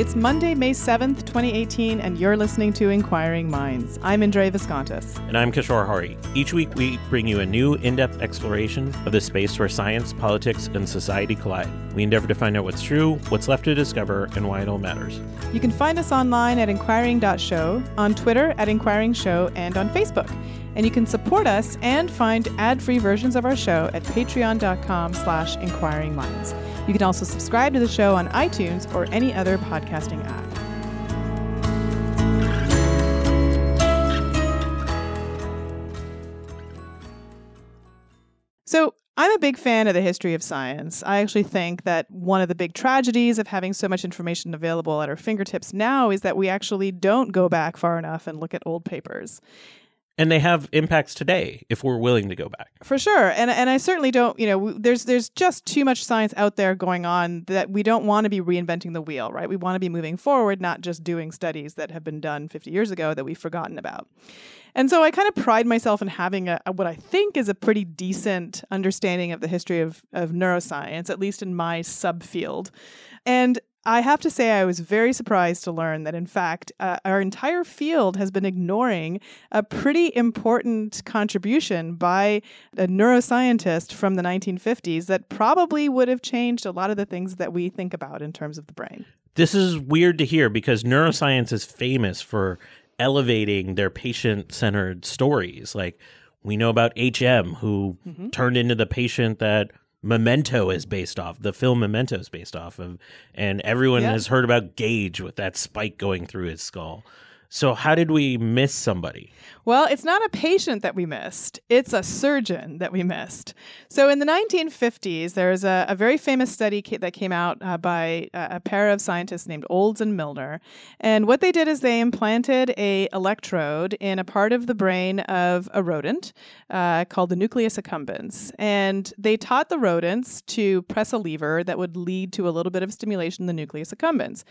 It's Monday, May 7th, 2018, and you're listening to Inquiring Minds. I'm Indre Viskontas. And I'm Kishore Hari. Each week, we bring you a new in depth exploration of the space where science, politics, and society collide. We endeavor to find out what's true, what's left to discover, and why it all matters. You can find us online at inquiring.show, on Twitter at Inquiring Show, and on Facebook. And you can support us and find ad-free versions of our show at patreon.com slash inquiringminds. You can also subscribe to the show on iTunes or any other podcasting app. So, I'm a big fan of the history of science. I actually think that one of the big tragedies of having so much information available at our fingertips now is that we actually don't go back far enough and look at old papers and they have impacts today if we're willing to go back. For sure. And and i certainly don't you know there's there's just too much science out there going on that we don't want to be reinventing the wheel right? We want to be moving forward not just doing studies that have been done 50 years ago that we've forgotten about. And so i kind of pride myself in having a, a what i think is a pretty decent understanding of the history of, of neuroscience at least in my subfield. And I have to say, I was very surprised to learn that, in fact, uh, our entire field has been ignoring a pretty important contribution by a neuroscientist from the 1950s that probably would have changed a lot of the things that we think about in terms of the brain. This is weird to hear because neuroscience is famous for elevating their patient centered stories. Like, we know about HM, who mm-hmm. turned into the patient that Memento is based off. The film Memento is based off of, and everyone has heard about Gage with that spike going through his skull. So, how did we miss somebody? Well, it's not a patient that we missed, it's a surgeon that we missed. So, in the 1950s, there's a, a very famous study ca- that came out uh, by uh, a pair of scientists named Olds and Milner. And what they did is they implanted a electrode in a part of the brain of a rodent uh, called the nucleus accumbens. And they taught the rodents to press a lever that would lead to a little bit of stimulation in the nucleus accumbens.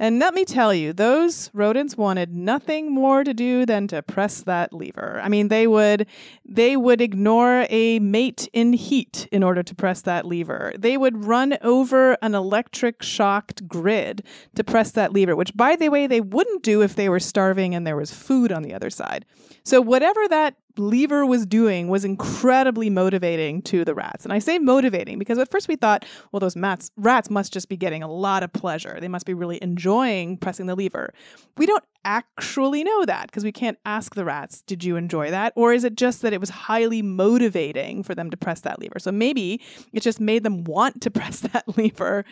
And let me tell you, those rodents wanted nothing more to do than to press that lever. I mean, they would they would ignore a mate in heat in order to press that lever. They would run over an electric shocked grid to press that lever, which by the way they wouldn't do if they were starving and there was food on the other side. So whatever that lever was doing was incredibly motivating to the rats. And I say motivating because at first we thought, well, those mats, rats must just be getting a lot of pleasure. They must be really enjoying pressing the lever. We don't actually know that because we can't ask the rats, did you enjoy that? Or is it just that it was highly motivating for them to press that lever? So maybe it just made them want to press that lever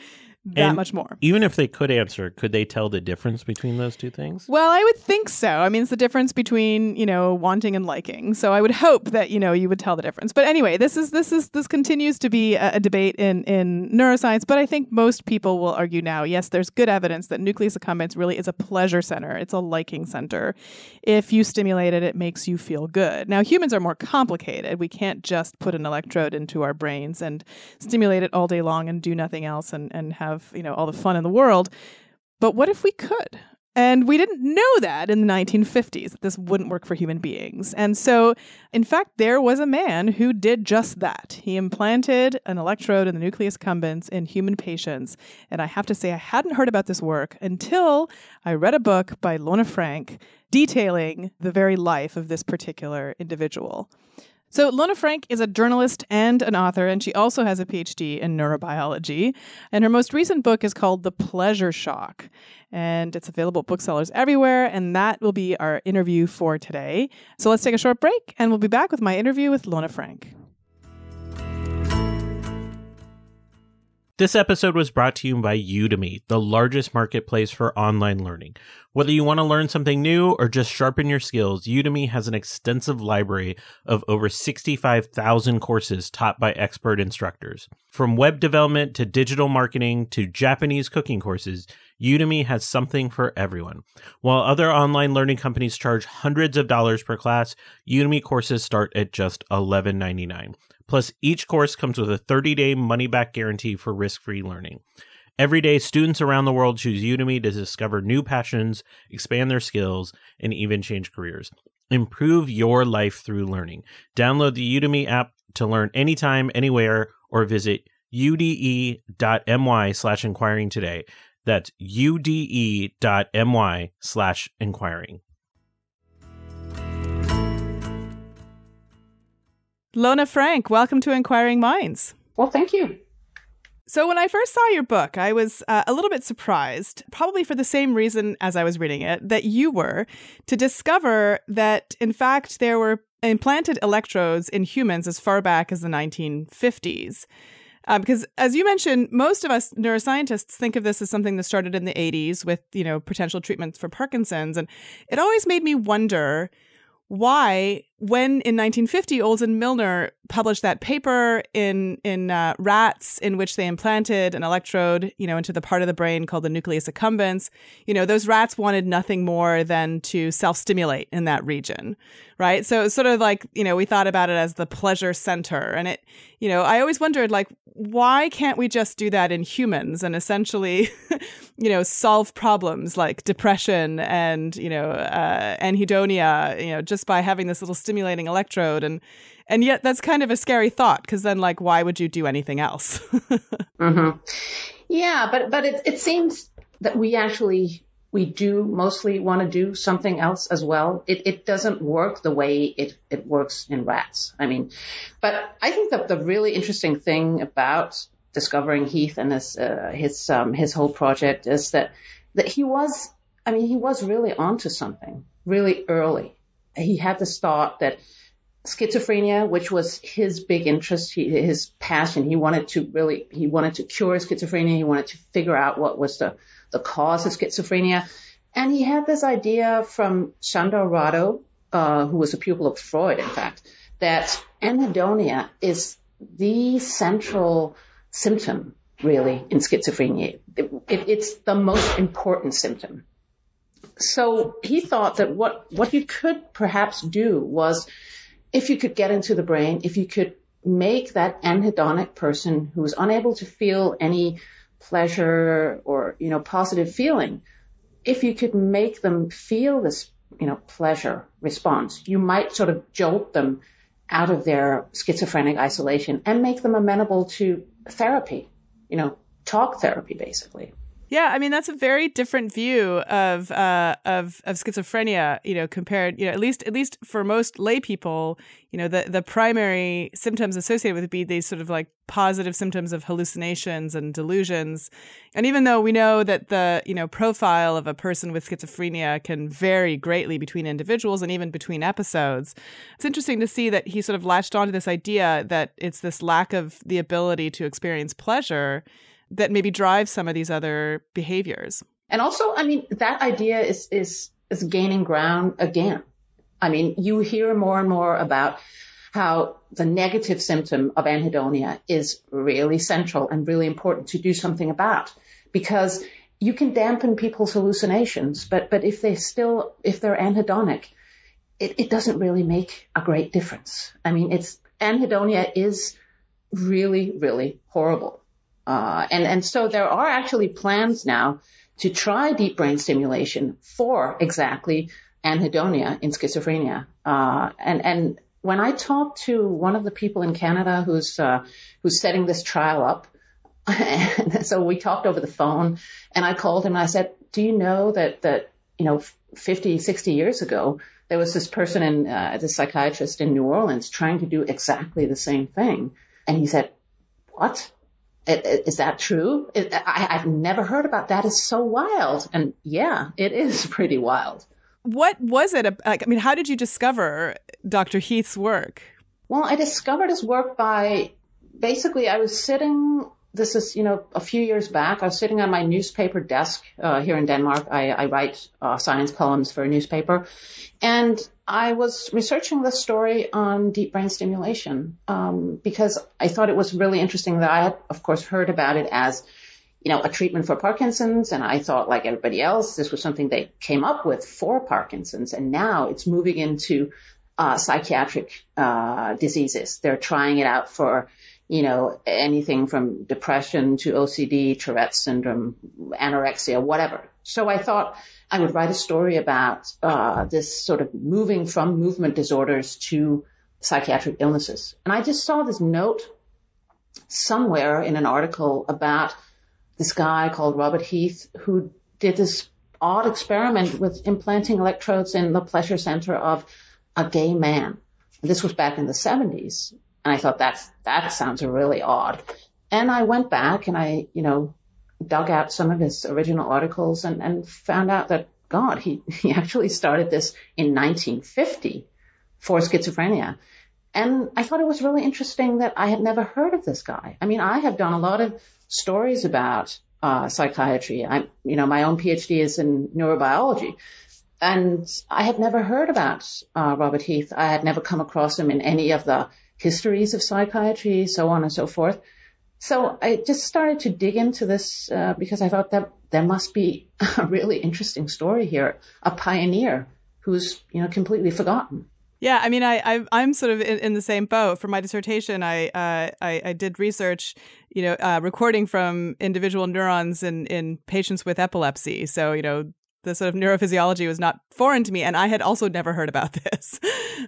that and much more. Even if they could answer, could they tell the difference between those two things? Well, I would think so. I mean, it's the difference between, you know, wanting and liking. So I would hope that, you know, you would tell the difference. But anyway, this is this is this continues to be a, a debate in in neuroscience, but I think most people will argue now, yes, there's good evidence that nucleus accumbens really is a pleasure center. It's a liking center. If you stimulate it, it makes you feel good. Now, humans are more complicated. We can't just put an electrode into our brains and stimulate it all day long and do nothing else and and have have, you know, all the fun in the world. But what if we could? And we didn't know that in the 1950s, that this wouldn't work for human beings. And so, in fact, there was a man who did just that. He implanted an electrode in the nucleus accumbens in human patients. And I have to say, I hadn't heard about this work until I read a book by Lone Frank detailing the very life of this particular individual. So, Lone Frank is a journalist and an author, and she also has a PhD in neurobiology. And her most recent book is called The Pleasure Shock. And it's available at booksellers everywhere. And that will be our interview for today. So, let's take a short break, and we'll be back with my interview with Lone Frank. This episode was brought to you by Udemy, the largest marketplace for online learning. Whether you want to learn something new or just sharpen your skills, Udemy has an extensive library of over 65,000 courses taught by expert instructors. From web development to digital marketing to Japanese cooking courses, Udemy has something for everyone. While other online learning companies charge hundreds of dollars per class, Udemy courses start at just $11.99. Plus, each course comes with a 30 day money back guarantee for risk free learning. Every day, students around the world choose Udemy to discover new passions, expand their skills, and even change careers. Improve your life through learning. Download the Udemy app to learn anytime, anywhere, or visit ude.my slash inquiring today. That's ude.my slash inquiring. Lone Frank, welcome to Inquiring Minds. Well, thank you. So, when I first saw your book, I was uh, a little bit surprised, probably for the same reason as I was reading it, that you were, to discover that, in fact, there were implanted electrodes in humans as far back as the 1950s. Uh, because, as you mentioned, most of us neuroscientists think of this as something that started in the 80s with, you know, potential treatments for Parkinson's. And it always made me wonder why, when in 1950 Olds and Milner published that paper in in uh, rats in which they implanted an electrode, you know, into the part of the brain called the nucleus accumbens, you know, those rats wanted nothing more than to self-stimulate in that region, right? So it's sort of like, you know, we thought about it as the pleasure center, and it, you know, I always wondered like, why can't we just do that in humans and essentially, you know, solve problems like depression and you know uh, anhedonia, you know, just by having this little stimulating electrode and and yet that's kind of a scary thought because then like why would you do anything else? Mm-hmm. yeah but but it, it seems that we actually we do mostly want to do something else as well. It, it doesn't work the way it, it works in rats i mean. But i think that the really interesting thing about discovering heath and his uh, his um, his whole project is that that he was i mean he was really onto something really early he had this thought that schizophrenia, which was his big interest, he, his passion. He wanted to really, he wanted to cure schizophrenia. He wanted to figure out what was the, the cause of schizophrenia. And he had this idea from Sandor Rado, uh, who was a pupil of Freud, in fact, that anhedonia is the central symptom, really, in schizophrenia. It, it, it's the most important symptom. So he thought that what, what you could perhaps do was if you could get into the brain, if you could make that anhedonic person who is unable to feel any pleasure or, you know, positive feeling, if you could make them feel this, you know, pleasure response, you might sort of jolt them out of their schizophrenic isolation and make them amenable to therapy, you know, talk therapy basically. Yeah, I mean that's a very different view of uh, of of schizophrenia. You know, compared, you know, at least at least for most lay people, you know, the the primary symptoms associated with it be these sort of like positive symptoms of hallucinations and delusions. And even though we know that the you know profile of a person with schizophrenia can vary greatly between individuals and even between episodes, it's interesting to see that he sort of latched onto this idea that it's this lack of the ability to experience pleasure that maybe drive some of these other behaviors. And also, I mean, that idea is, is, is gaining ground again. I mean, you hear more and more about how the negative symptom of anhedonia is really central and really important to do something about because you can dampen people's hallucinations, but, but if they still, if they're anhedonic, it, it doesn't really make a great difference. I mean, it's, anhedonia is really, really horrible. Uh, and, and so there are actually plans now to try deep brain stimulation for exactly anhedonia in schizophrenia. Uh, and, and when I talked to one of the people in Canada who's, uh, who's setting this trial up, and so we talked over the phone and I called him and I said, do you know that, that, you know, 50, 60 years ago, there was this person in, uh, this psychiatrist in New Orleans trying to do exactly the same thing. And he said, what? Is that true? I, I've never heard about that. It's so wild. And yeah, it is pretty wild. What was it? Like, I mean, how did you discover Dr. Heath's work? Well, I discovered his work by basically I was sitting this is, you know, a few years back. I was sitting on my newspaper desk uh, here in Denmark. I, I write uh, science columns for a newspaper, and I was researching the story on deep brain stimulation um, because I thought it was really interesting. That I had, of course, heard about it as, you know, a treatment for Parkinson's, and I thought, like everybody else, this was something they came up with for Parkinson's, and now it's moving into uh, psychiatric uh, diseases. They're trying it out for you know, anything from depression to OCD, Tourette's syndrome, anorexia, whatever. So I thought I would write a story about uh, this sort of moving from movement disorders to psychiatric illnesses. And I just saw this note somewhere in an article about this guy called Robert Heath who did this odd experiment with implanting electrodes in the pleasure center of a gay man. This was back in the 70s. And I thought that's, that sounds really odd. And I went back and I, you know, dug out some of his original articles and, and found out that God, he, he actually started this in 1950 for schizophrenia. And I thought it was really interesting that I had never heard of this guy. I mean, I have done a lot of stories about uh, psychiatry. I'm, you know, my own PhD is in neurobiology, and I had never heard about uh, Robert Heath. I had never come across him in any of the histories of psychiatry, so on and so forth. So I just started to dig into this uh, because I thought that there must be a really interesting story here, a pioneer who's you know completely forgotten. Yeah, I mean, I, I am sort of in, in, the same boat. For my dissertation, I uh, I, I, did research, you know, uh, recording from individual neurons in in patients with epilepsy. So you know, the sort of neurophysiology was not foreign to me and i had also never heard about this.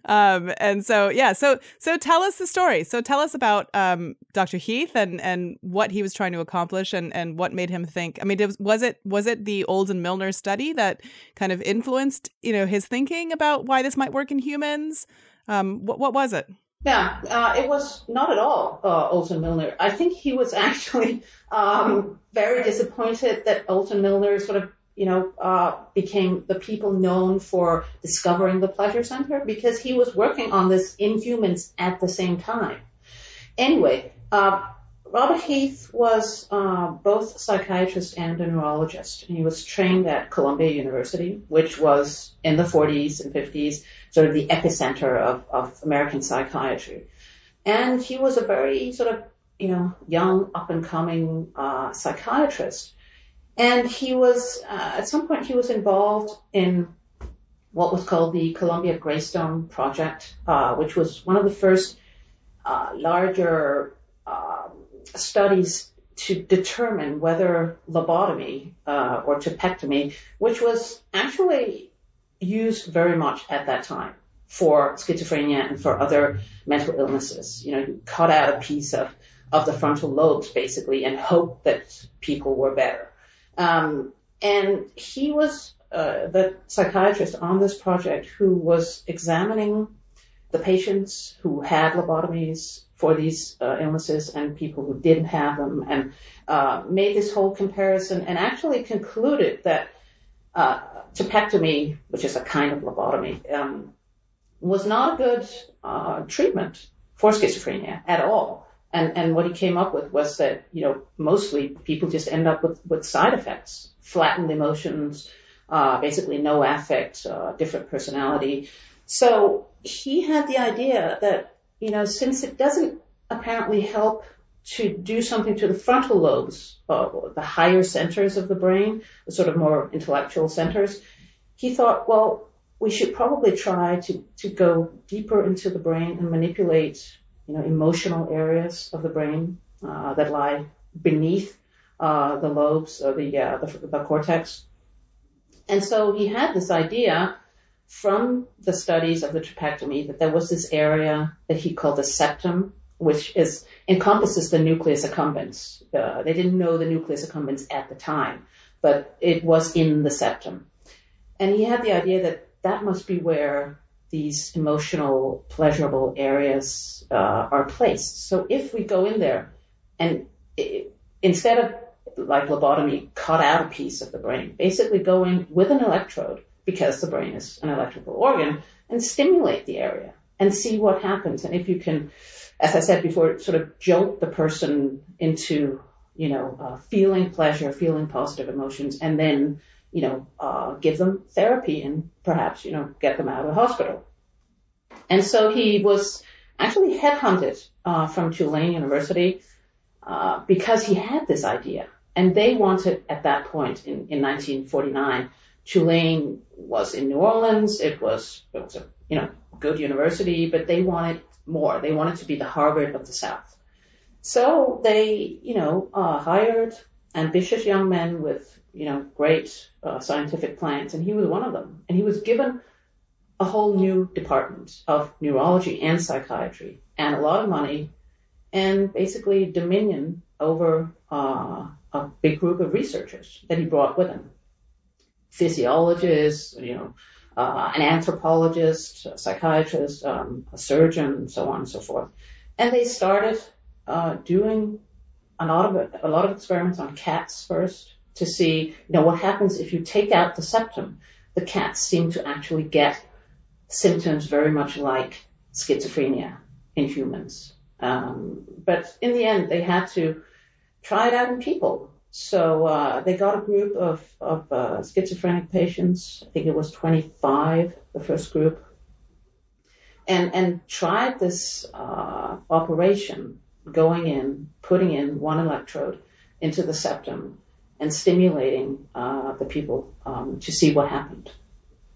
Um, and so yeah so so tell us the story. So tell us about um, dr heath and and what he was trying to accomplish and and what made him think i mean was, was it was it the olds and milner study that kind of influenced you know his thinking about why this might work in humans? Um, what, what was it? Yeah, uh, it was not at all uh, Olds and Milner. I think he was actually um, very disappointed that Olds and Milner sort of you know, uh, became the people known for discovering the pleasure center because he was working on this in humans at the same time. Anyway, uh, Robert Heath was uh, both psychiatrist and a neurologist. He was trained at Columbia University, which was in the 40s and 50s, sort of the epicenter of, of American psychiatry. And he was a very sort of, you know, young, up and coming uh, psychiatrist. And he was, uh, at some point, he was involved in what was called the Columbia Greystone Project, uh, which was one of the first uh, larger um, studies to determine whether lobotomy uh, or topectomy, which was actually used very much at that time for schizophrenia and for other mental illnesses. You know, you cut out a piece of, of the frontal lobes basically and hope that people were better. Um, and he was uh, the psychiatrist on this project who was examining the patients who had lobotomies for these uh, illnesses and people who didn't have them and uh, made this whole comparison and actually concluded that uh, which is a kind of lobotomy, um, was not a good uh, treatment for schizophrenia at all. And, and what he came up with was that, you know, mostly people just end up with, with side effects, flattened emotions, uh, basically no affect, uh, different personality. So he had the idea that, you know, since it doesn't apparently help to do something to the frontal lobes, uh, the higher centers of the brain, the sort of more intellectual centers, he thought, well, we should probably try to, to go deeper into the brain and manipulate you know, emotional areas of the brain uh, that lie beneath uh, the lobes or the, uh, the, the cortex. And so he had this idea from the studies of the topectomy that there was this area that he called the septum, which is encompasses the nucleus accumbens. Uh, they didn't know the nucleus accumbens at the time, but it was in the septum. And he had the idea that that must be where these emotional, pleasurable areas uh, are placed. So if we go in there and it, instead of like lobotomy, cut out a piece of the brain, basically go in with an electrode because the brain is an electrical organ and stimulate the area and see what happens. And if you can, as I said before, sort of jolt the person into, you know, uh, feeling pleasure, feeling positive emotions, and then, you know, uh, give them therapy and perhaps, you know, get them out of the hospital. And so he was actually headhunted uh, from Tulane University uh, because he had this idea. And they wanted at that point in, in 1949 Tulane was in New Orleans. It was, it was a, you know, good university, but they wanted more. They wanted to be the Harvard of the South. So they, you know, uh, hired ambitious young men with, you know, great uh, scientific plans, and he was one of them. And he was given a whole new department of neurology and psychiatry, and a lot of money, and basically dominion over uh, a big group of researchers that he brought with him Physiologists, you know, uh, an anthropologist, a psychiatrist, um, a surgeon, and so on and so forth. And they started uh, doing a lot of a lot of experiments on cats first to see, you know, what happens if you take out the septum. The cats seem to actually get symptoms very much like schizophrenia in humans. Um, but in the end, they had to try it out in people so uh, they got a group of, of uh, schizophrenic patients. I think it was 25, the first group, and and tried this uh, operation, going in, putting in one electrode into the septum, and stimulating uh, the people um, to see what happened.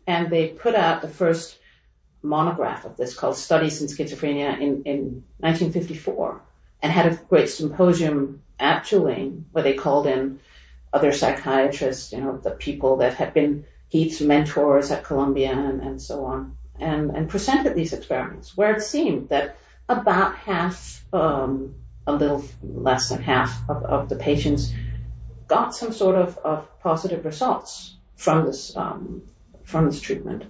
And they put out the first monograph of this called Studies in Schizophrenia in, in 1954, and had a great symposium at Tulane, where they called in other psychiatrists, you know, the people that had been Heath's mentors at Columbia and, and so on, and, and presented these experiments where it seemed that about half, um, a little less than half of, of the patients got some sort of, of positive results from this um, from this treatment,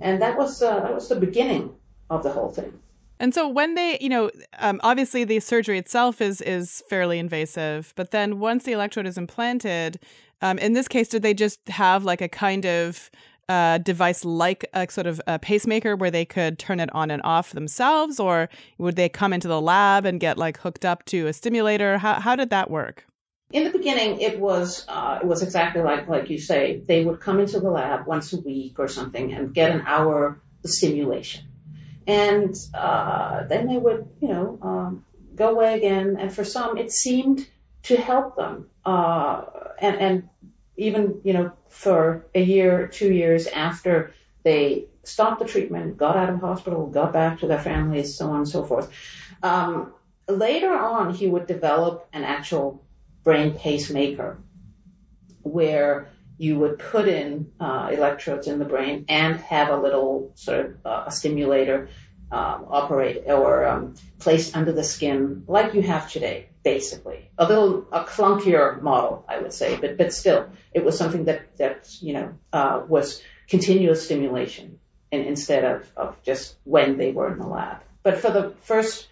and that was uh, that was the beginning of the whole thing. And so when they, you know, um, obviously the surgery itself is is fairly invasive, but then once the electrode is implanted, um, in this case, did they just have like a kind of uh, device like a sort of a pacemaker where they could turn it on and off themselves, or would they come into the lab and get like hooked up to a stimulator? How how did that work? In the beginning, it was uh, it was exactly like like you say. They would come into the lab once a week or something and get an hour of stimulation and uh, then they would, you know, um, go away again. And for some, it seemed to help them. Uh, and, and even, you know, for a year, two years after they stopped the treatment, got out of hospital, got back to their families, so on and so forth. Um, later on, he would develop an actual brain pacemaker where you would put in uh, electrodes in the brain and have a little sort of uh, a stimulator um, operate or um, placed under the skin like you have today, basically. A little a clunkier model, I would say, but but still, it was something that that you know uh, was continuous stimulation in, instead of of just when they were in the lab. But for the first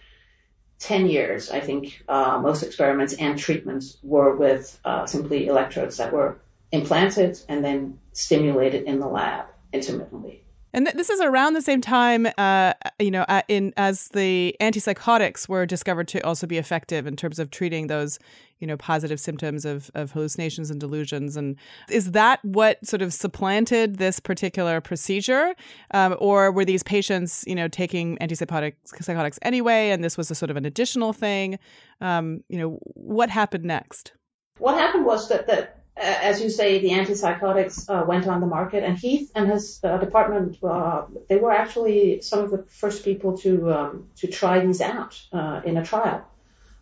10 years, I think uh, most experiments and treatments were with uh, simply electrodes that were implanted and then stimulated in the lab intermittently. And th- this is around the same time, uh, you know, uh, in as the antipsychotics were discovered to also be effective in terms of treating those, you know, positive symptoms of, of hallucinations and delusions. And is that what sort of supplanted this particular procedure, um, or were these patients, you know, taking antipsychotics psychotics anyway, and this was a sort of an additional thing? Um, you know, what happened next? What happened was that that as you say, the antipsychotics uh, went on the market, and Heath and his uh, department uh, they were actually some of the first people to um, to try these out uh, in a trial,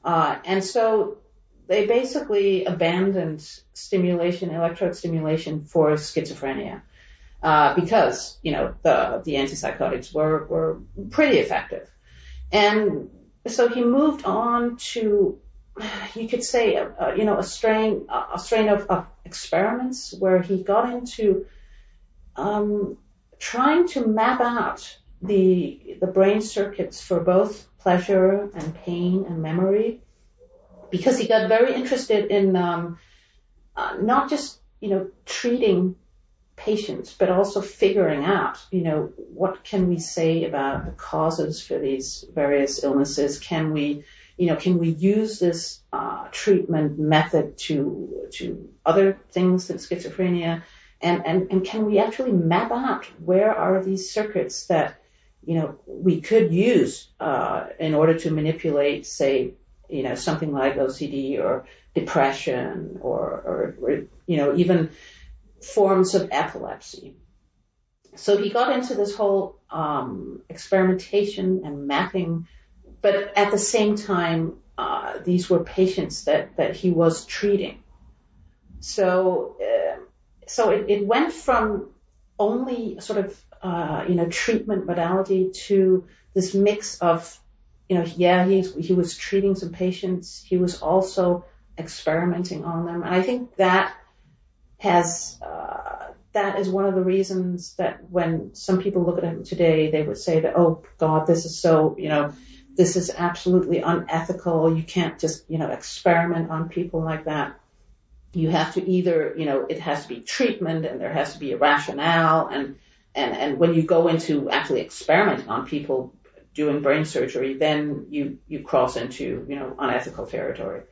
uh, and so they basically abandoned stimulation, electrode stimulation for schizophrenia. Uh, because you know the the antipsychotics were were pretty effective, and so he moved on to you could say, uh, you know, a strain, a strain of, of, experiments where he got into um, trying to map out the the brain circuits for both pleasure and pain and memory, because he got very interested in um, uh, not just you know treating patients, but also figuring out, you know, what can we say about the causes for these various illnesses? Can we, you know, can we use this uh, treatment method to to other things than schizophrenia? And, and and can we actually map out where are these circuits that you know we could use uh, in order to manipulate, say, you know, something like OCD or depression or, or, or you know even forms of epilepsy. So he got into this whole um, experimentation and mapping, but at the same time, uh, these were patients that, that he was treating. So, uh, so it, it went from only sort of, uh, you know, treatment modality to this mix of, you know, yeah, he, he was treating some patients. He was also experimenting on them. And I think that has uh, that is one of the reasons that when some people look at him today, they would say that, oh God, this is so, you know, this is absolutely unethical. You can't just, you know, experiment on people like that. You have to either, you know, it has to be treatment and there has to be a rationale and, and, and when you go into actually experimenting on people doing brain surgery, then you, you cross into, you know, unethical territory.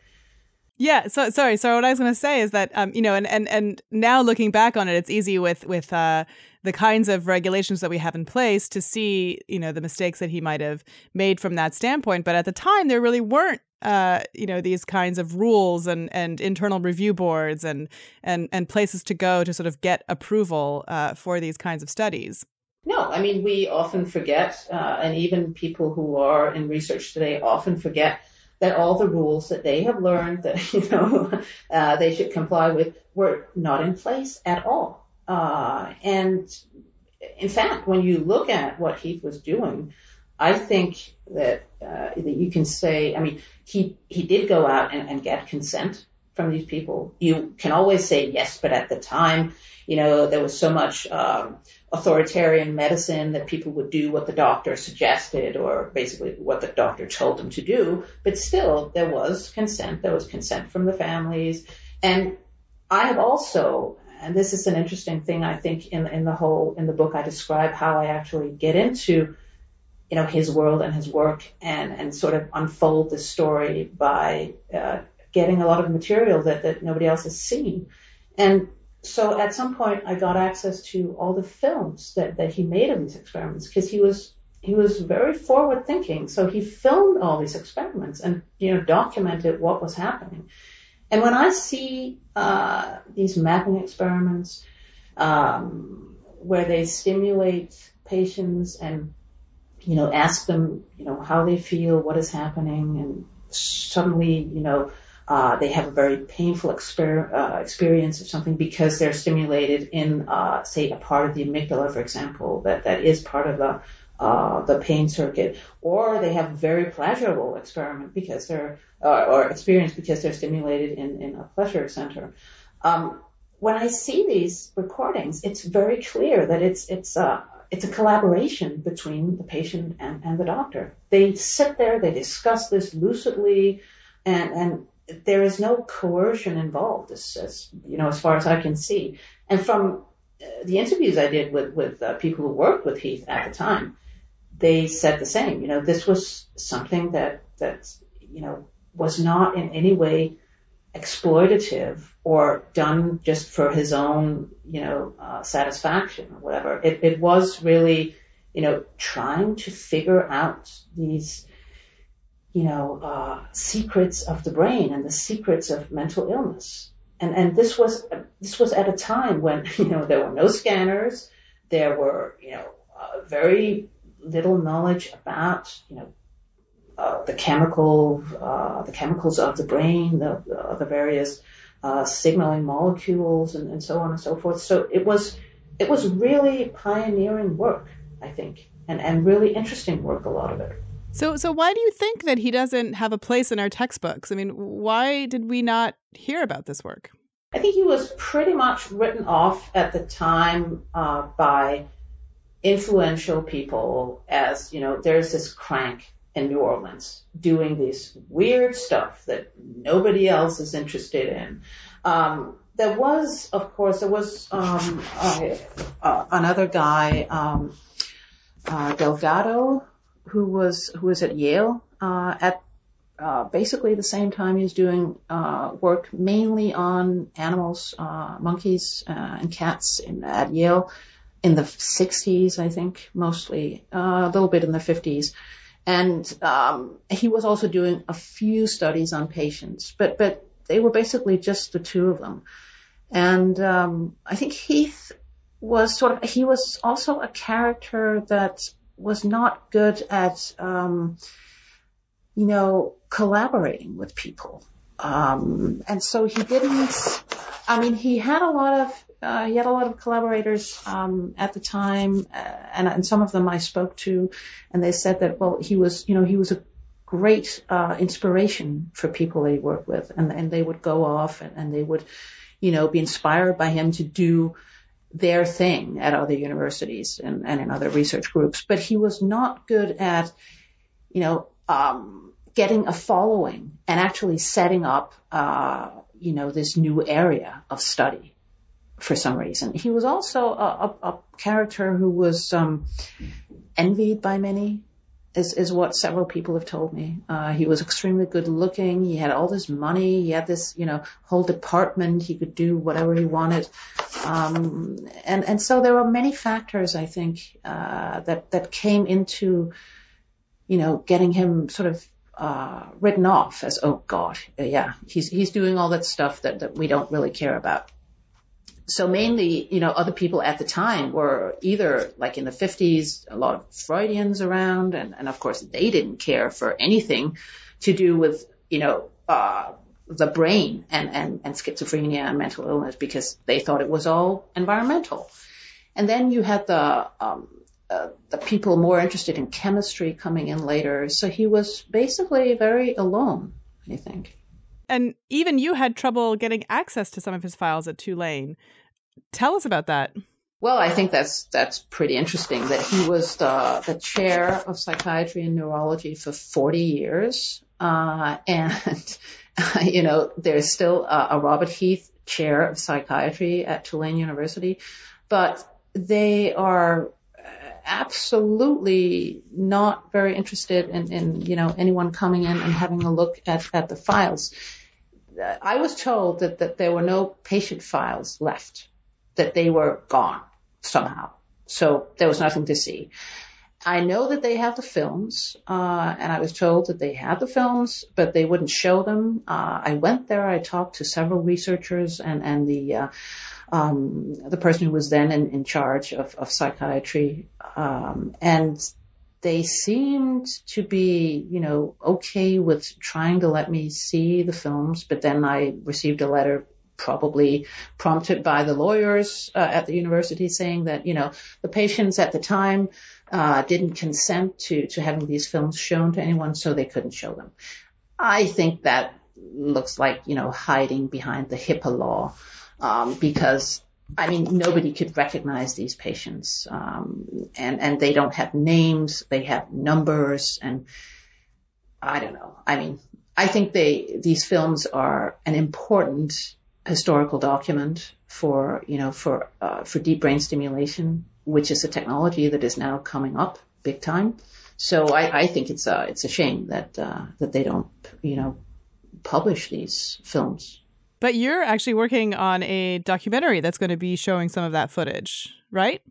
Yeah. So sorry. So what I was going to say is that um, you know, and and and now looking back on it, it's easy with with uh, the kinds of regulations that we have in place to see you know the mistakes that he might have made from that standpoint. But at the time, there really weren't uh, you know these kinds of rules and and internal review boards and and and places to go to sort of get approval uh, for these kinds of studies. No, I mean we often forget, uh, and even people who are in research today often forget that all the rules that they have learned that you know uh, they should comply with were not in place at all. Uh, and in fact, when you look at what Heath was doing, I think that uh, that you can say, I mean, he he did go out and, and get consent from these people. You can always say yes, but at the time, you know, there was so much um, authoritarian medicine that people would do what the doctor suggested or basically what the doctor told them to do. But still, there was consent. There was consent from the families. And I have also, and this is an interesting thing, I think, in, in the whole, in the book, I describe how I actually get into, you know, his world and his work and, and sort of unfold the story by, uh, getting a lot of material that, that nobody else has seen. And so at some point I got access to all the films that, that he made of these experiments because he was he was very forward thinking. So he filmed all these experiments and you know documented what was happening. And when I see uh, these mapping experiments um, where they stimulate patients and you know ask them you know how they feel, what is happening, and suddenly you know uh, they have a very painful exper- uh, experience of something because they're stimulated in, uh, say, a part of the amygdala, for example, that, that is part of the, uh, the pain circuit, or they have a very pleasurable experiment because they're, uh, or experience because they're stimulated in, in a pleasure center. Um, when I see these recordings, it's very clear that it's, it's, uh, it's a collaboration between the patient and, and the doctor. They sit there, they discuss this lucidly, and, and there is no coercion involved, as, as, you know, as far as I can see. And from uh, the interviews I did with with uh, people who worked with Heath at the time, they said the same. You know, this was something that that you know was not in any way exploitative or done just for his own you know uh, satisfaction or whatever. It, it was really you know trying to figure out these you know, uh, secrets of the brain and the secrets of mental illness. And, and this was, this was at a time when, you know, there were no scanners. There were, you know, uh, very little knowledge about, you know, uh, the chemical, uh, the chemicals of the brain, the, the various, uh, signaling molecules and, and so on and so forth. So it was, it was really pioneering work, I think, and, and really interesting work, a lot of it. So, so why do you think that he doesn't have a place in our textbooks? I mean, why did we not hear about this work? I think he was pretty much written off at the time uh, by influential people as, you know, there's this crank in New Orleans doing this weird stuff that nobody else is interested in. Um, there was, of course, there was um, uh, uh, another guy, um, uh, Delgado, who was who was at Yale uh, at uh, basically the same time he was doing uh, work mainly on animals, monkeys and cats in, at Yale in the 60s, I think, mostly a little bit in the 50s. And um, he was also doing a few studies on patients, but but they were basically just the two of them. And um, I think Heath was sort of he was also a character that was not good at um, you know collaborating with people. Um, and so he didn't. I mean, he had a lot of uh, he had a lot of collaborators um, at the time, uh, and, and some of them I spoke to, and they said that well, he was you know he was a great uh, inspiration for people they worked with, and and they would go off and, and they would you know, be inspired by him to do their thing at other universities and, and in other research groups. But he was not good at, you know, um, getting a following and actually setting up, uh, you know, this new area of study for some reason. He was also a, a, a character who was um, envied by many is, is what several people have told me. Uh, he was extremely good looking. He had all this money. He had this, you know, whole department. He could do whatever he wanted. Um, and, and so there were many factors, I think, uh, that, that came into, you know, getting him sort of, uh, written off as, oh God, yeah, he's, he's doing all that stuff that, that we don't really care about so mainly, you know, other people at the time were either like in the 50s, a lot of Freudians around, and, and of course they didn't care for anything to do with, you know, uh, the brain and, and, and schizophrenia and mental illness because they thought it was all environmental. And then you had the, um, uh, the people more interested in chemistry coming in later. So he was basically very alone, I think. And even you had trouble getting access to some of his files at Tulane. Tell us about that. Well, I think that's that's pretty interesting that he was the the chair of psychiatry and neurology for 40 years, uh, and you know there's still a, a Robert Heath chair of psychiatry at Tulane University, but they are absolutely not very interested in, in you know anyone coming in and having a look at, at the files. I was told that, that there were no patient files left, that they were gone somehow. So there was nothing to see. I know that they have the films, uh, and I was told that they had the films, but they wouldn't show them. Uh, I went there. I talked to several researchers and and the uh, um, the person who was then in, in charge of, of psychiatry, um, and they seemed to be, you know, okay with trying to let me see the films, but then I received a letter probably prompted by the lawyers uh, at the university saying that, you know, the patients at the time uh, didn't consent to, to having these films shown to anyone, so they couldn't show them. I think that looks like, you know, hiding behind the HIPAA law, um, because I mean, nobody could recognize these patients, um, and and they don't have names, they have numbers, and I don't know. I mean, I think they these films are an important historical document for you know for uh, for deep brain stimulation, which is a technology that is now coming up big time. So I, I think it's a it's a shame that uh, that they don't you know publish these films. But you're actually working on a documentary that's going to be showing some of that footage, right?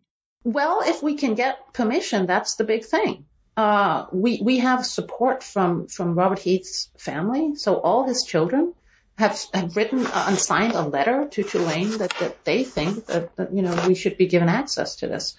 Well, if we can get permission, that's the big thing. Uh, we we have support from from Robert Heath's family, so all his children have have written uh, and signed a letter to Tulane that that they think that, that you know we should be given access to this.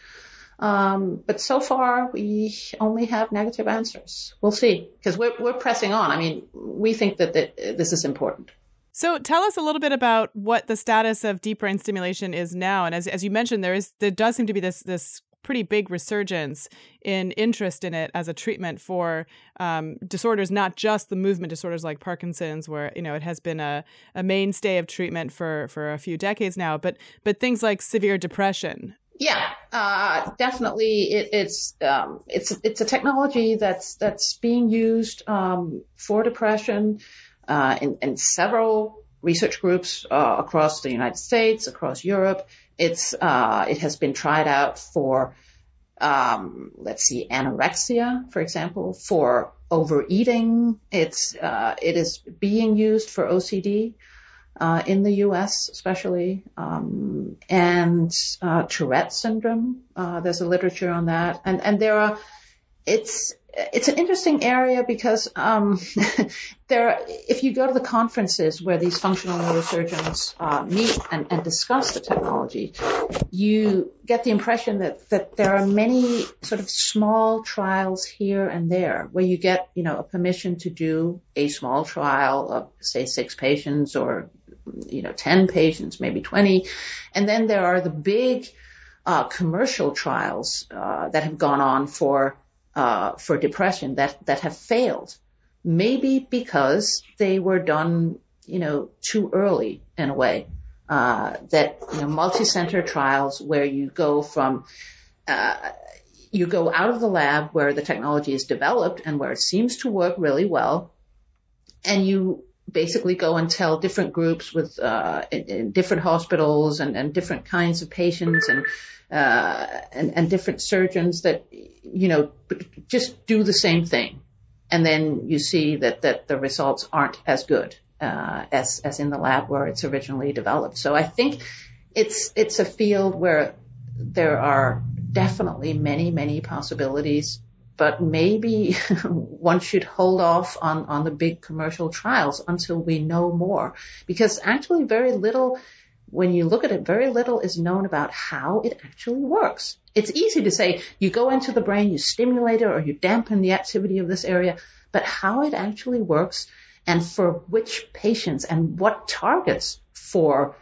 Um, but so far we only have negative answers. We'll see because we're we're pressing on. I mean, we think that, that this is important. So tell us a little bit about what the status of deep brain stimulation is now. And as, as you mentioned, there is there does seem to be this this pretty big resurgence in interest in it as a treatment for um, disorders, not just the movement disorders like Parkinson's, where you know it has been a, a mainstay of treatment for for a few decades now, but but things like severe depression. Yeah, uh, definitely. It, it's um, it's it's a technology that's that's being used um, for depression uh, in, in several research groups uh, across the United States, across Europe. It's uh, it has been tried out for um, let's see, anorexia, for example, for overeating. It's uh, it is being used for OCD uh, in the U.S. especially, um, and uh, Tourette syndrome. Uh, there's a literature on that, and and there are. It's it's an interesting area because um, there, if you go to the conferences where these functional neurosurgeons uh, meet and, and, discuss the technology, you get the impression that that there are many sort of small trials here and there where you get you know a permission to do a small trial of say six patients or you know ten patients, maybe twenty, and then there are the big uh, commercial trials uh, that have gone on for uh, for depression that that have failed, maybe because they were done, you know, too early in a way. Uh, that you know, multi-center trials where you go from uh, you go out of the lab where the technology is developed and where it seems to work really well, and you basically go and tell different groups with uh, in, in different hospitals and, and different kinds of patients and uh, and, and different surgeons that, you know, just do the same thing. And then you see that, that the results aren't as good, uh, as, as in the lab where it's originally developed. So I think it's, it's a field where there are definitely many, many possibilities, but maybe one should hold off on, on the big commercial trials until we know more because actually very little when you look at it, very little is known about how it actually works. It's easy to say you go into the brain, you stimulate it or you dampen the activity of this area, but how it actually works and for which patients and what targets for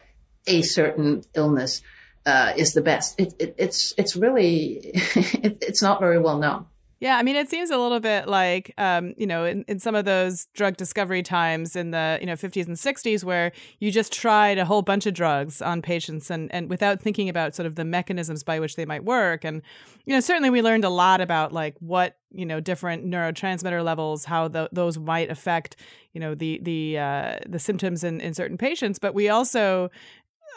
a certain illness uh, is the best. It, it, it's it's really it, it's not very well known. Yeah, I mean, it seems a little bit like, um, you know, in, in some of those drug discovery times in the, you know, 50s and 60s where you just tried a whole bunch of drugs on patients and, and without thinking about sort of the mechanisms by which they might work. And, you know, certainly we learned a lot about like what, you know, different neurotransmitter levels, how the, those might affect, you know, the, the, uh, the symptoms in, in certain patients. But we also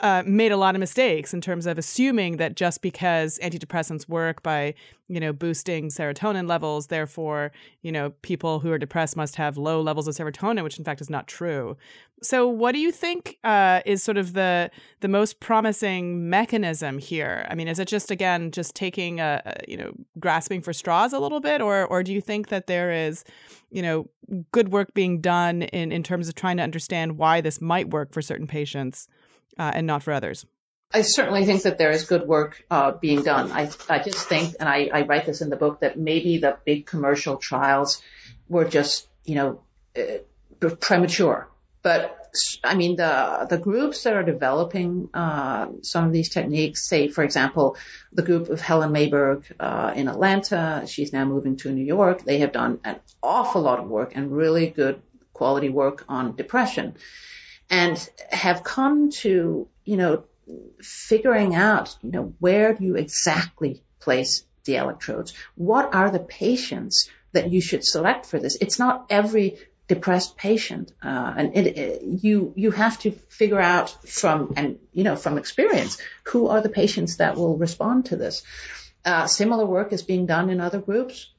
uh, made a lot of mistakes in terms of assuming that just because antidepressants work by, you know, boosting serotonin levels, therefore, you know, people who are depressed must have low levels of serotonin, which in fact is not true. So, what do you think uh, is sort of the the most promising mechanism here? I mean, is it just again just taking a, a you know grasping for straws a little bit, or or do you think that there is, you know, good work being done in in terms of trying to understand why this might work for certain patients? Uh, and not for others? I certainly think that there is good work uh, being done. I, I just think, and I, I write this in the book, that maybe the big commercial trials were just, you know, uh, premature. But I mean, the the groups that are developing uh, some of these techniques, say, for example, the group of Helen Mayberg uh, in Atlanta, she's now moving to New York. They have done an awful lot of work and really good quality work on depression and have come to, you know, figuring out, you know, where do you exactly place the electrodes? What are the patients that you should select for this? It's not every depressed patient, uh, and it, it, you you have to figure out from and you know from experience who are the patients that will respond to this. Uh, similar work is being done in other groups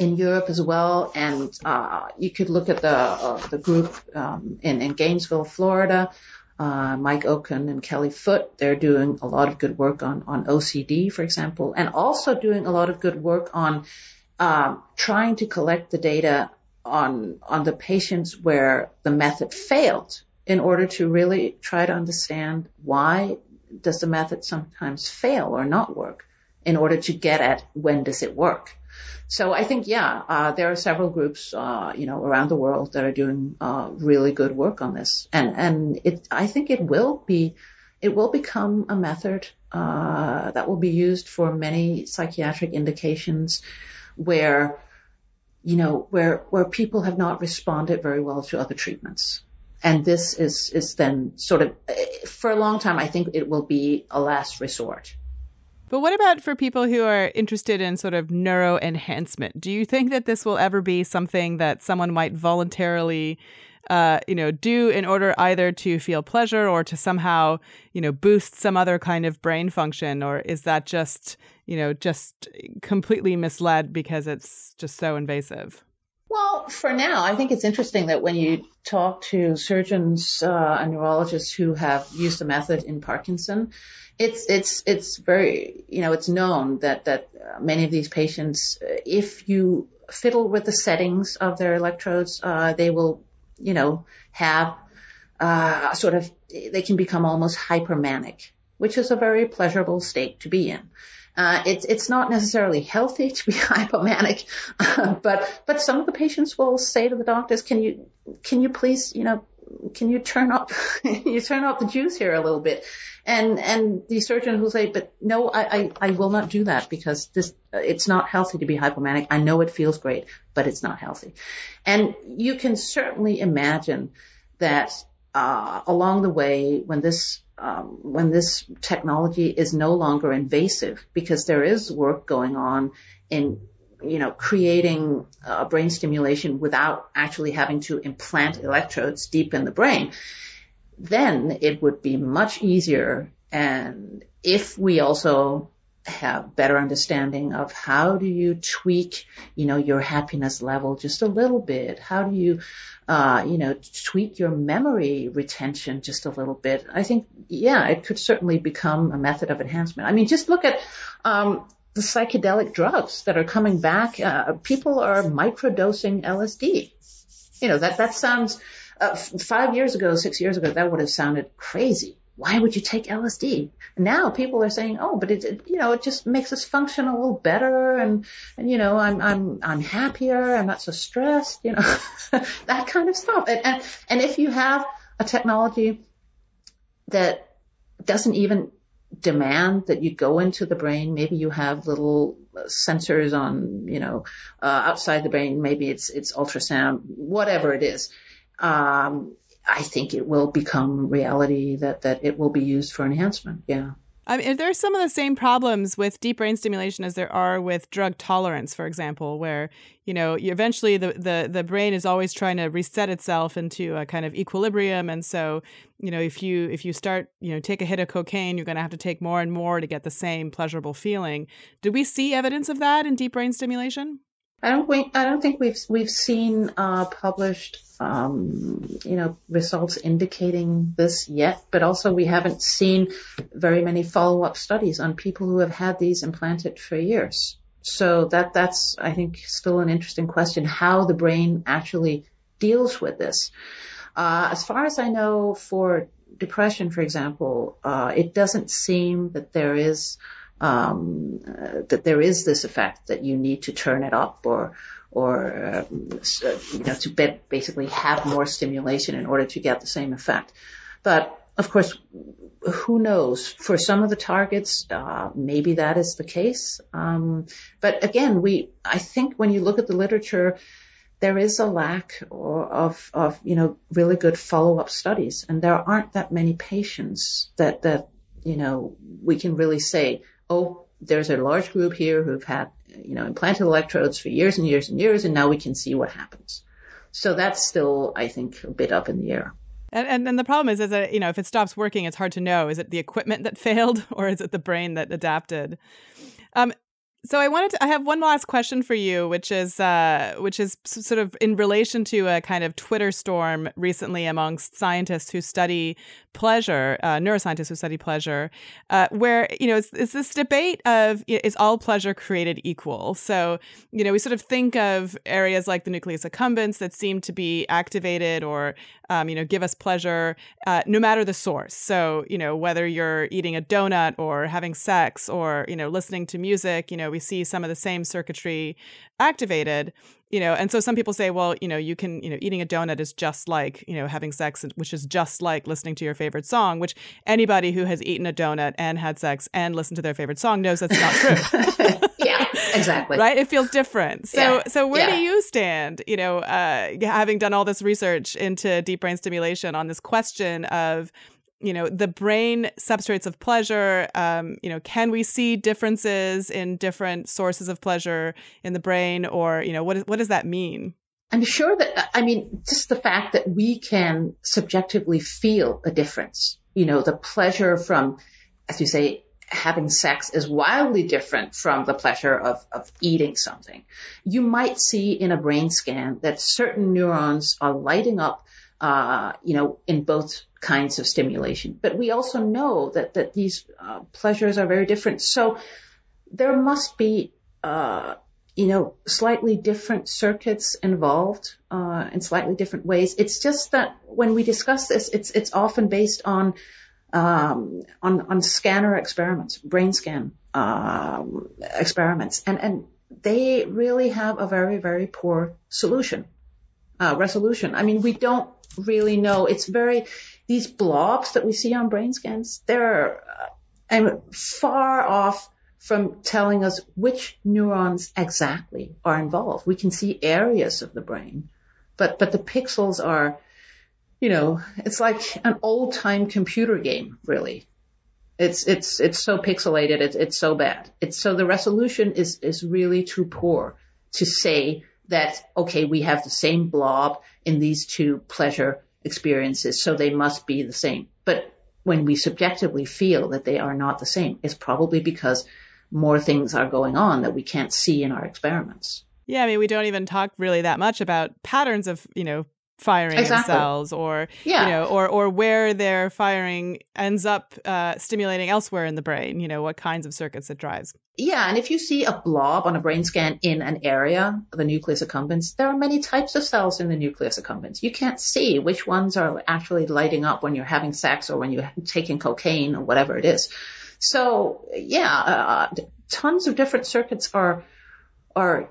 in Europe as well. And uh, you could look at the uh, the group um, in, in Gainesville, Florida. Uh, Mike Okun and Kelly Foote, they're doing a lot of good work on, on OCD, for example, and also doing a lot of good work on um, trying to collect the data on on the patients where the method failed in order to really try to understand why does the method sometimes fail or not work in order to get at when does it work. So I think, yeah, uh, there are several groups, uh, you know, around the world that are doing uh, really good work on this, and and it, I think it will be, it will become a method uh, that will be used for many psychiatric indications where, you know, where, where people have not responded very well to other treatments. And this is, is then sort of, for a long time, I think it will be a last resort. But what about for people who are interested in sort of neuro enhancement? Do you think that this will ever be something that someone might voluntarily uh, you know, do in order either to feel pleasure or to somehow, you know, boost some other kind of brain function? Or is that just, you know, just completely misled because it's just so invasive? Well, for now, I think it's interesting that when you talk to surgeons uh, and neurologists who have used the method in Parkinson, it's it's it's very you know it's known that that uh, many of these patients, if you fiddle with the settings of their electrodes, uh, they will you know, have uh, sort of, they can become almost hypermanic, which is a very pleasurable state to be in. Uh, it's it's not necessarily healthy to be hypomanic, uh, but but some of the patients will say to the doctors, "Can you can you please you know can you turn up you turn up the juice here a little bit?" And and the surgeon will say, "But no, I, I I will not do that because this it's not healthy to be hypomanic. I know it feels great, but it's not healthy." And you can certainly imagine that uh, along the way, when this um, when this technology is no longer invasive, because there is work going on in you know creating uh, brain stimulation without actually having to implant electrodes deep in the brain, then it would be much easier. And if we also have better understanding of how do you tweak, you know, your happiness level just a little bit? How do you, uh, you know, tweak your memory retention just a little bit? I think, yeah, it could certainly become a method of enhancement. I mean, just look at, um, the psychedelic drugs that are coming back. Uh, people are microdosing LSD. You know, that, that sounds, uh, five years ago, six years ago, that would have sounded crazy why would you take LSD? Now people are saying, oh, but it, it, you know, it just makes us function a little better and, and, you know, I'm, I'm, I'm happier. I'm not so stressed, you know, that kind of stuff. And, and, and if you have a technology that doesn't even demand that you go into the brain, maybe you have little sensors on, you know, uh, outside the brain, maybe it's, it's ultrasound, whatever it is. Um, I think it will become reality that, that it will be used for enhancement. Yeah. I mean, there are some of the same problems with deep brain stimulation as there are with drug tolerance, for example, where you know eventually the, the the brain is always trying to reset itself into a kind of equilibrium, and so you know if you if you start you know take a hit of cocaine, you're going to have to take more and more to get the same pleasurable feeling. Do we see evidence of that in deep brain stimulation? I don't think I don't think we've we've seen uh, published um, you know results indicating this yet, but also we haven't seen very many follow up studies on people who have had these implanted for years. So that that's I think still an interesting question how the brain actually deals with this. Uh, as far as I know, for depression, for example, uh, it doesn't seem that there is um, that there is this effect that you need to turn it up or or um, you know to be- basically have more stimulation in order to get the same effect. But of course, who knows? For some of the targets, uh, maybe that is the case. Um, but again, we I think when you look at the literature, there is a lack of of you know really good follow up studies, and there aren't that many patients that that you know we can really say oh, there's a large group here who've had, you know, implanted electrodes for years and years and years, and now we can see what happens. So that's still, I think, a bit up in the air. And, and, and the problem is, is that you know, if it stops working, it's hard to know. Is it the equipment that failed, or is it the brain that adapted? Um, so I wanted to, I have one last question for you, which is uh, which is sort of in relation to a kind of Twitter storm recently amongst scientists who study pleasure, uh, neuroscientists who study pleasure, uh, where you know it's, it's, this debate of is all pleasure created equal? So you know we sort of think of areas like the nucleus accumbens that seem to be activated or um, you know give us pleasure uh, no matter the source. So you know whether you're eating a donut or having sex or you know listening to music, you know we see some of the same circuitry activated. You know and so some people say well you know you can you know eating a donut is just like you know having sex which is just like listening to your favorite song which anybody who has eaten a donut and had sex and listened to their favorite song knows that's not true yeah exactly right it feels different so yeah. so where yeah. do you stand you know uh, having done all this research into deep brain stimulation on this question of you know the brain substrates of pleasure um, you know can we see differences in different sources of pleasure in the brain or you know what, what does that mean? I'm sure that i mean just the fact that we can subjectively feel a difference. You know the pleasure from as you say having sex is wildly different from the pleasure of, of eating something. You might see in a brain scan that certain neurons are lighting up uh, you know, in both kinds of stimulation. But we also know that, that these uh, pleasures are very different. So there must be, uh, you know, slightly different circuits involved, uh, in slightly different ways. It's just that when we discuss this, it's, it's often based on, um, on, on scanner experiments, brain scan, um, experiments. And, and they really have a very, very poor solution, uh, resolution. I mean, we don't really know. It's very, these blobs that we see on brain scans, they're uh, far off from telling us which neurons exactly are involved. We can see areas of the brain, but, but the pixels are, you know, it's like an old time computer game, really. It's, it's, it's so pixelated. It's, it's so bad. It's so the resolution is, is really too poor to say that, okay, we have the same blob in these two pleasure experiences, so they must be the same. But when we subjectively feel that they are not the same, it's probably because more things are going on that we can't see in our experiments. Yeah, I mean, we don't even talk really that much about patterns of, you know, firing exactly. cells or yeah. you know or or where their firing ends up uh, stimulating elsewhere in the brain you know what kinds of circuits it drives yeah and if you see a blob on a brain scan in an area the nucleus accumbens there are many types of cells in the nucleus accumbens you can't see which ones are actually lighting up when you're having sex or when you're taking cocaine or whatever it is so yeah uh, tons of different circuits are are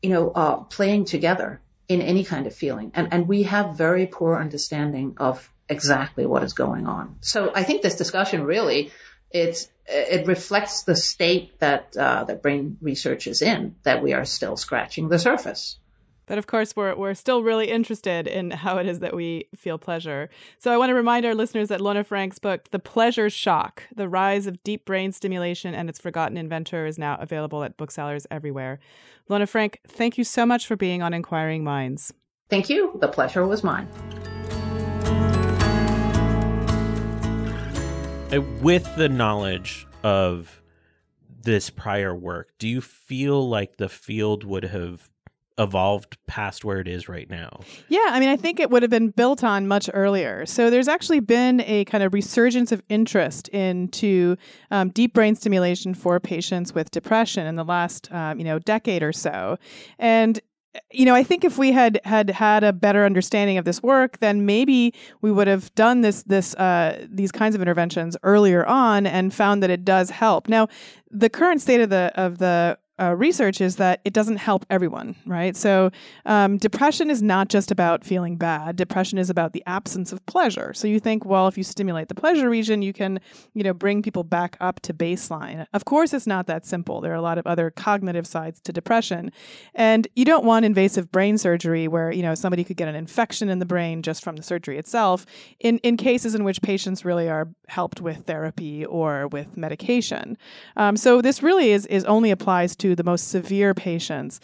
you know uh, playing together in any kind of feeling. And, and we have very poor understanding of exactly what is going on. So I think this discussion really, it's, it reflects the state that, uh, that brain research is in, that we are still scratching the surface. But of course, we're, we're still really interested in how it is that we feel pleasure. So I want to remind our listeners that Lone Frank's book, The Pleasure Shock The Rise of Deep Brain Stimulation and Its Forgotten Inventor, is now available at booksellers everywhere. Lone Frank, thank you so much for being on Inquiring Minds. Thank you. The pleasure was mine. Uh, with the knowledge of this prior work, do you feel like the field would have evolved past where it is right now. Yeah, I mean, I think it would have been built on much earlier. So there's actually been a kind of resurgence of interest into um, deep brain stimulation for patients with depression in the last, um, you know, decade or so, and you know, I think if we had had had a better understanding of this work, then maybe we would have done this this uh, these kinds of interventions earlier on and found that it does help. Now, the current state of the of the uh, research is that it doesn't help everyone, right? So, um, depression is not just about feeling bad. Depression is about the absence of pleasure. So you think, well, if you stimulate the pleasure region, you can, you know, bring people back up to baseline. Of course, it's not that simple. There are a lot of other cognitive sides to depression, and you don't want invasive brain surgery where you know somebody could get an infection in the brain just from the surgery itself. In in cases in which patients really are helped with therapy or with medication. Um, so this really is is only applies to to the most severe patients.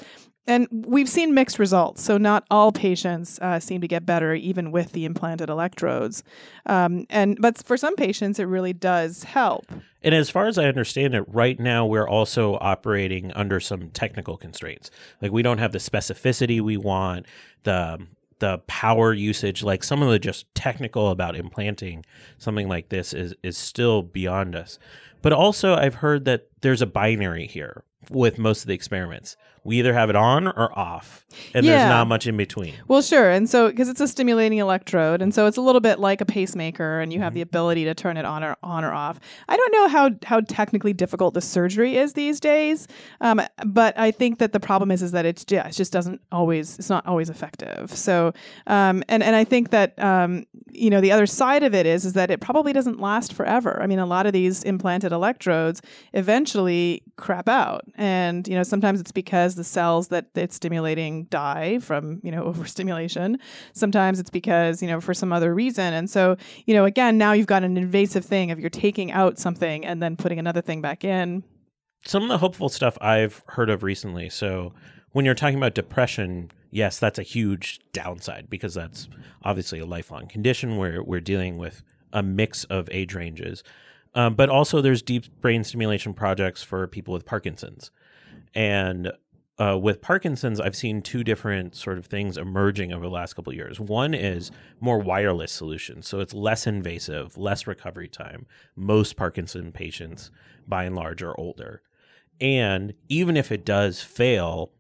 And we've seen mixed results. So, not all patients uh, seem to get better even with the implanted electrodes. Um, and But for some patients, it really does help. And as far as I understand it, right now we're also operating under some technical constraints. Like, we don't have the specificity we want, the the power usage, like some of the just technical about implanting something like this is is still beyond us. But also I've heard that there's a binary here with most of the experiments. We either have it on or off, and Yeah. there's not much in between. Well, sure. And so, because it's a stimulating electrode, and so it's a little bit like a pacemaker, and you Mm-hmm. have the ability to turn it on or on or off. I don't know how how technically difficult the surgery is these days, um, but I think that the problem is is that it's yeah, it just doesn't always it's not always effective. So, um, and and I think that um, you know the other side of it is is that it probably doesn't last forever. I mean, a lot of these implanted electrodes eventually crap out, and you know sometimes it's because the cells that it's stimulating die from you know overstimulation. Sometimes it's because you know for some other reason, and so you know again now you've got an invasive thing of you're taking out something and then putting another thing back in. some of the hopeful stuff I've heard of recently. So when you're talking about depression, yes, that's a huge downside because that's obviously a lifelong condition where we're dealing with a mix of age ranges. Um, but also, there's deep brain stimulation projects for people with Parkinson's, and uh, with Parkinson's, I've seen two different sort of things emerging over the last couple of years. One is more wireless solutions, so it's less invasive, less recovery time. Most Parkinson patients, by and large, are older, and even if it does fail,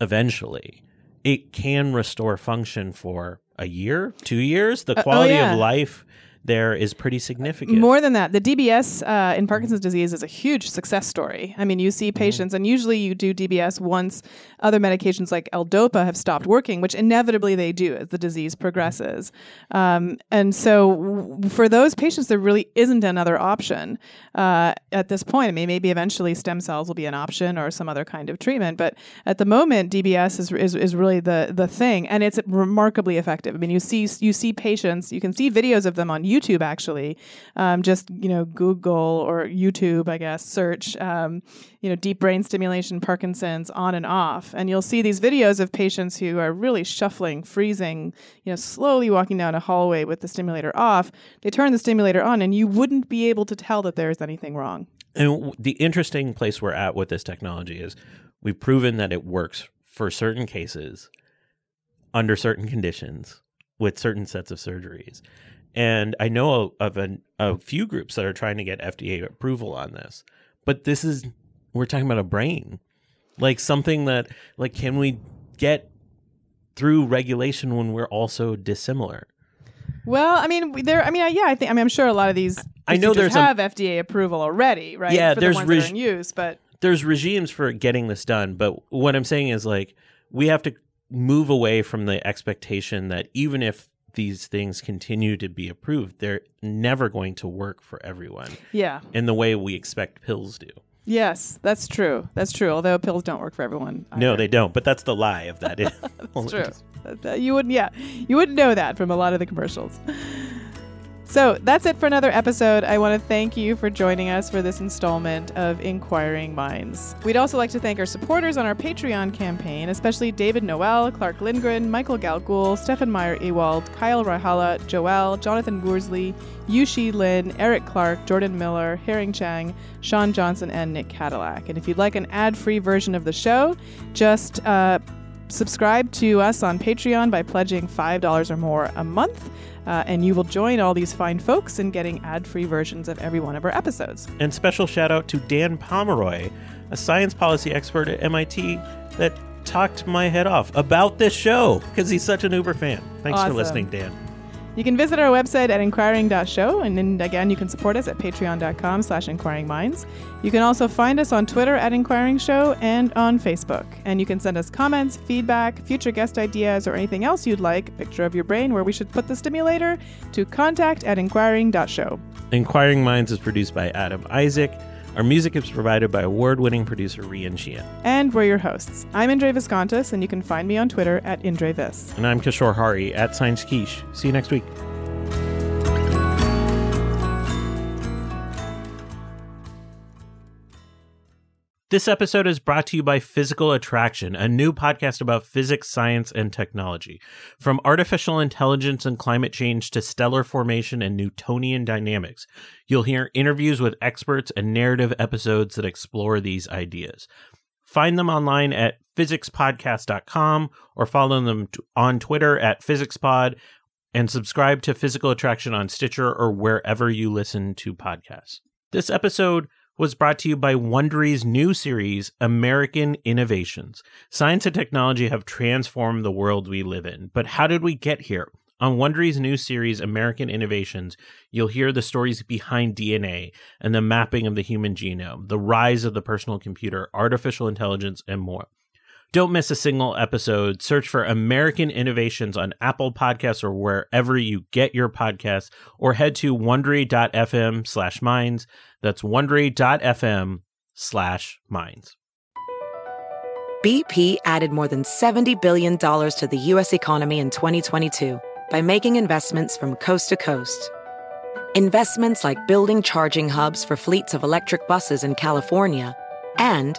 eventually, it can restore function for a year, two years. The oh, quality yeah. of life there is pretty significant. More than that, the DBS uh, in Parkinson's disease is a huge success story. I mean, you see patients, and usually you do DBS once other medications like L-Dopa have stopped working, which inevitably they do as the disease progresses. Um, and so, w- for those patients, there really isn't another option uh, at this point. I mean, maybe eventually stem cells will be an option or some other kind of treatment, but at the moment, DBS is, is, is really the the thing, and it's remarkably effective. I mean, you see you see patients, you can see videos of them on YouTube actually. Um, just you know, Google or YouTube, I guess, search um, you know deep brain stimulation, Parkinson's, on and off, and you'll see these videos of patients who are really shuffling, freezing, you know, slowly walking down a hallway with the stimulator off. They turn the stimulator on, and you wouldn't be able to tell that there's anything wrong. And the interesting place we're at with this technology is we've proven that it works for certain cases, under certain conditions, with certain sets of surgeries. And I know of an, a few groups that are trying to get FDA approval on this. But this is, we're talking about a brain. Like something that, like, can we get through regulation when we're also dissimilar? Well, I mean, there. I mean, yeah, I think. I mean, I'm sure a lot of these. I know there's a- have FDA approval already, right? Yeah, for there's the ones that are in use, but there's regimes for getting this done, but what I'm saying is like we have to move away from the expectation that even if these things continue to be approved, they're never going to work for everyone yeah, in the way we expect pills do. yes, that's true. That's true. Although pills don't work for everyone. No, they don't, but that's the lie of that. It's true. You wouldn't, yeah, you wouldn't know that from a lot of the commercials. So that's it for another episode. I want to thank you for joining us for this installment of Inquiring Minds. We'd also like to thank our supporters on our Patreon campaign, especially David Noel, Clark Lindgren, Michael Galgul, Stefan Meyer Ewald, Kyle Rahala, Joel, Jonathan Worsley, Yushi Lin, Eric Clark, Jordan Miller, Herring Chang, Sean Johnson, and Nick Cadillac. And if you'd like an ad free version of the show, just uh, subscribe to us on Patreon by pledging $5 or more a month, uh, and you will join all these fine folks in getting ad free versions of every one of our episodes. and special shout out to Dan Pomeroy, a science policy expert at MIT that talked my head off about this show because he's such an Uber fan. Thanks Awesome. for listening, Dan. You can visit our website at inquiring.show, and then again, you can support us at patreon.com slash inquiringminds. You can also find us on Twitter at Inquiring Show and on Facebook. And you can send us comments, feedback, future guest ideas, or anything else you'd like, picture of your brain where we should put the stimulator, to contact at inquiring.show. Inquiring Minds is produced by Adam Isaac. Our music is provided by award winning producer Rian Sheehan. And we're your hosts. I'm Indre Viskontas, and you can find me on Twitter at IndreVis. And I'm Kishore Hari at Science Quiche. See you next week. This episode is brought to you by Physical Attraction, a new podcast about physics, science, and technology. From artificial intelligence and climate change to stellar formation and Newtonian dynamics, you'll hear interviews with experts and narrative episodes that explore these ideas. Find them online at physicspodcast.com or follow them on Twitter at physicspod and subscribe to Physical Attraction on Stitcher or wherever you listen to podcasts. This episode was brought to you by Wondery's new series, American Innovations. Science and technology have transformed the world we live in, but how did we get here? On Wondery's new series, American Innovations, you'll hear the stories behind DNA and the mapping of the human genome, the rise of the personal computer, artificial intelligence, and more. Don't miss a single episode. Search for American Innovations on Apple Podcasts or wherever you get your podcasts, or head to wondery.fm slash minds. That's wondery.fm slash minds. BP added more than $70 billion to the U.S. economy in 2022 by making investments from coast to coast. Investments like building charging hubs for fleets of electric buses in California and